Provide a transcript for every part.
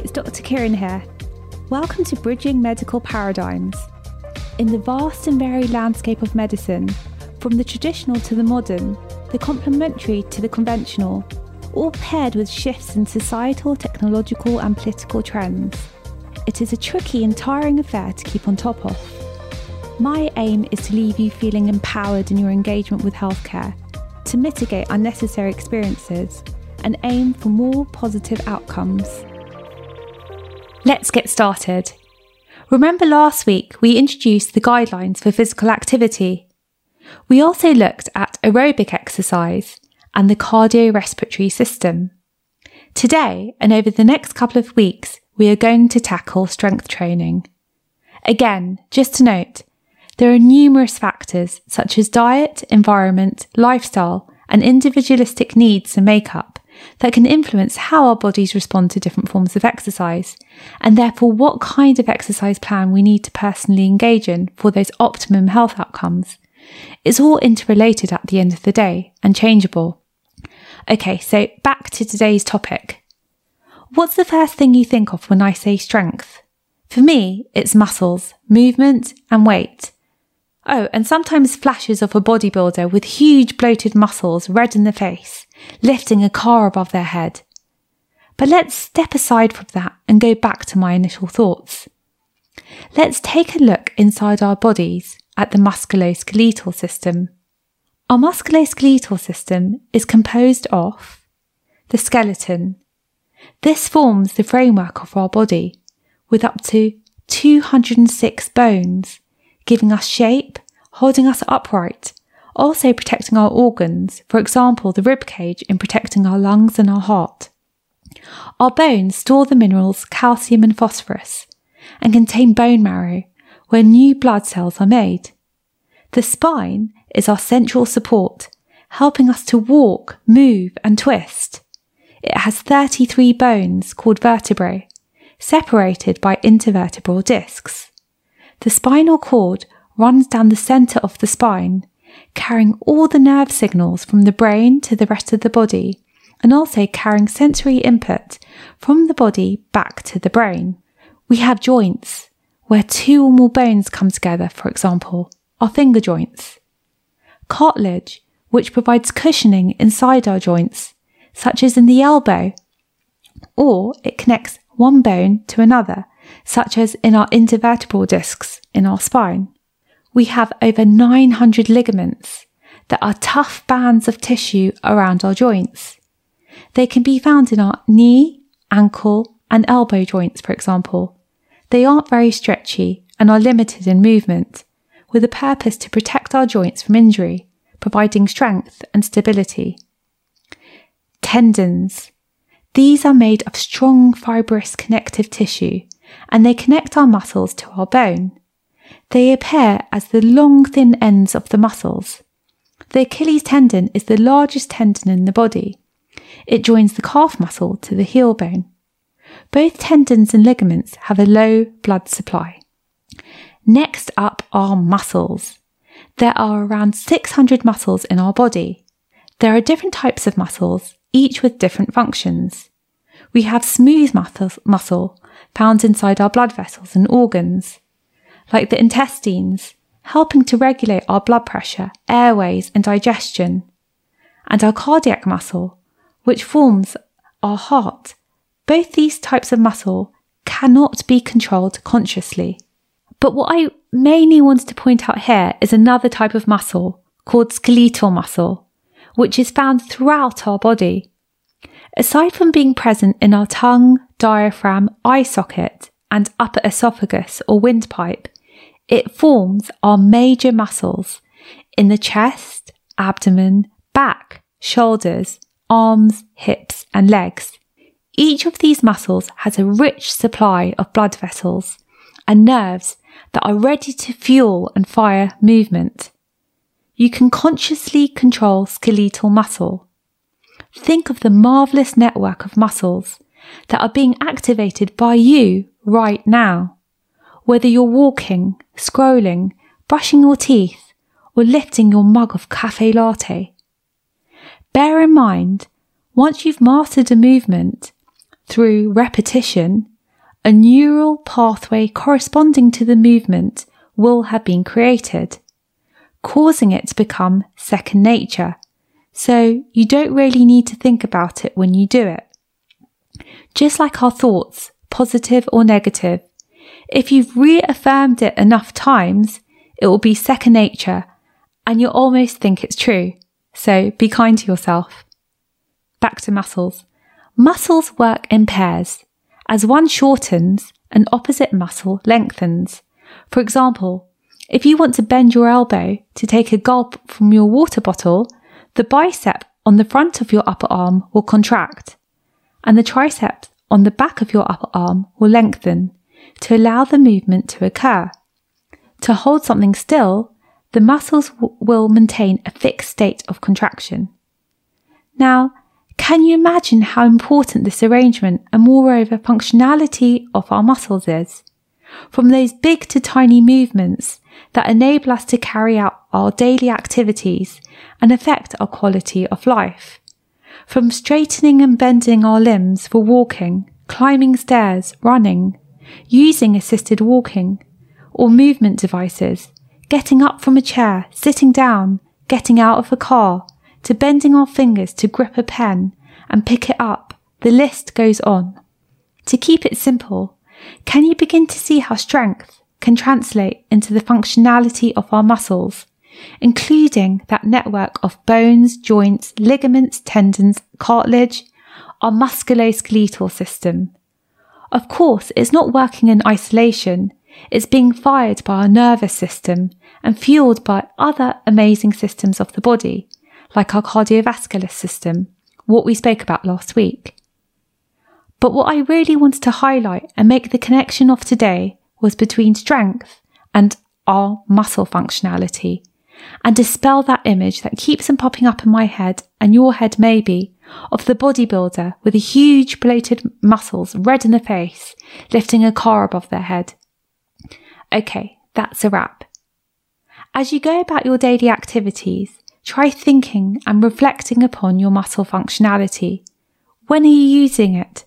it's Dr. Kirren here. Welcome to Bridging Medical Paradigms. In the vast and varied landscape of medicine, from the traditional to the modern, the complementary to the conventional, all paired with shifts in societal, technological, and political trends, it is a tricky and tiring affair to keep on top of. My aim is to leave you feeling empowered in your engagement with healthcare, to mitigate unnecessary experiences, and aim for more positive outcomes. Let's get started. Remember last week we introduced the guidelines for physical activity. We also looked at aerobic exercise and the cardiorespiratory system. Today and over the next couple of weeks, we are going to tackle strength training. Again, just to note, there are numerous factors such as diet, environment, lifestyle, and individualistic needs and makeup that can influence how our bodies respond to different forms of exercise, and therefore what kind of exercise plan we need to personally engage in for those optimum health outcomes. It's all interrelated at the end of the day and changeable. Okay, so back to today's topic. What's the first thing you think of when I say strength? For me, it's muscles, movement, and weight. Oh, and sometimes flashes of a bodybuilder with huge bloated muscles red in the face lifting a car above their head. But let's step aside from that and go back to my initial thoughts. Let's take a look inside our bodies at the musculoskeletal system. Our musculoskeletal system is composed of the skeleton. This forms the framework of our body with up to 206 bones, giving us shape, holding us upright, also protecting our organs, for example, the rib cage in protecting our lungs and our heart. Our bones store the minerals calcium and phosphorus and contain bone marrow, where new blood cells are made. The spine is our central support, helping us to walk, move, and twist. It has 33 bones called vertebrae, separated by intervertebral discs. The spinal cord runs down the center of the spine carrying all the nerve signals from the brain to the rest of the body, and also carrying sensory input from the body back to the brain. We have joints where two or more bones come together, for example, our finger joints. Cartilage, which provides cushioning inside our joints, such as in the elbow, or it connects one bone to another, such as in our intervertebral discs in our spine we have over 900 ligaments that are tough bands of tissue around our joints. They can be found in our knee, ankle, and elbow joints, for example. They aren't very stretchy and are limited in movement, with a purpose to protect our joints from injury, providing strength and stability. Tendons. These are made of strong fibrous connective tissue and they connect our muscles to our bone. They appear as the long thin ends of the muscles. The Achilles tendon is the largest tendon in the body. It joins the calf muscle to the heel bone. Both tendons and ligaments have a low blood supply. Next up are muscles. There are around 600 muscles in our body. There are different types of muscles, each with different functions. We have smooth muscle, muscle found inside our blood vessels and organs like the intestines, helping to regulate our blood pressure, airways, and digestion, and our cardiac muscle, which forms our heart. Both these types of muscle cannot be controlled consciously. But what I mainly wanted to point out here is another type of muscle called skeletal muscle, which is found throughout our body. Aside from being present in our tongue, diaphragm, eye socket, and upper esophagus or windpipe, it forms our major muscles in the chest, abdomen, back, shoulders, arms, hips, and legs. Each of these muscles has a rich supply of blood vessels and nerves that are ready to fuel and fire movement. You can consciously control skeletal muscle. Think of the marvelous network of muscles that are being activated by you right now whether you're walking, scrolling, brushing your teeth, or lifting your mug of cafe latte. Bear in mind, once you've mastered a movement, through repetition, a neural pathway corresponding to the movement will have been created, causing it to become second nature. So you don't really need to think about it when you do it. Just like our thoughts, positive or negative, if you've reaffirmed it enough times, it will be second nature and you'll almost think it's true. So be kind to yourself. Back to muscles. Muscles work in pairs. As one shortens, an opposite muscle lengthens. For example, if you want to bend your elbow to take a gulp from your water bottle, the bicep on the front of your upper arm will contract, and the triceps on the back of your upper arm will lengthen to allow the movement to occur. To hold something still, the muscles w- will maintain a fixed state of contraction. Now, can you imagine how important this arrangement and moreover functionality of our muscles is? From those big to tiny movements that enable us to carry out our daily activities and affect our quality of life. From straightening and bending our limbs for walking, climbing stairs, running, using assisted walking, or movement devices, getting up from a chair, sitting down, getting out of a car, to bending our fingers to grip a pen and pick it up. The list goes on. To keep it simple, can you begin to see how strength can translate into the functionality of our muscles, including that network of bones, joints, ligaments, tendons, cartilage, our musculoskeletal system? Of course, it's not working in isolation. It's being fired by our nervous system and fueled by other amazing systems of the body, like our cardiovascular system, what we spoke about last week. But what I really wanted to highlight and make the connection of today was between strength and our muscle functionality and dispel that image that keeps on popping up in my head and your head maybe of the bodybuilder with the huge bloated muscles red in the face lifting a car above their head. Okay, that's a wrap. As you go about your daily activities, try thinking and reflecting upon your muscle functionality. When are you using it?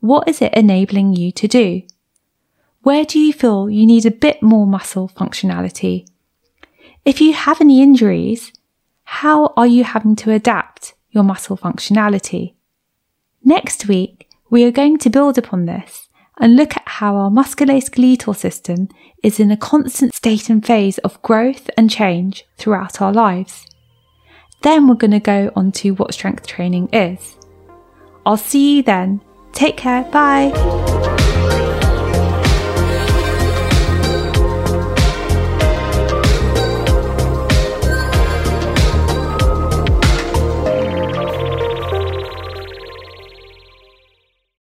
What is it enabling you to do? Where do you feel you need a bit more muscle functionality? If you have any injuries, how are you having to adapt your muscle functionality? Next week, we are going to build upon this and look at how our musculoskeletal system is in a constant state and phase of growth and change throughout our lives. Then we're going to go on to what strength training is. I'll see you then. Take care. Bye.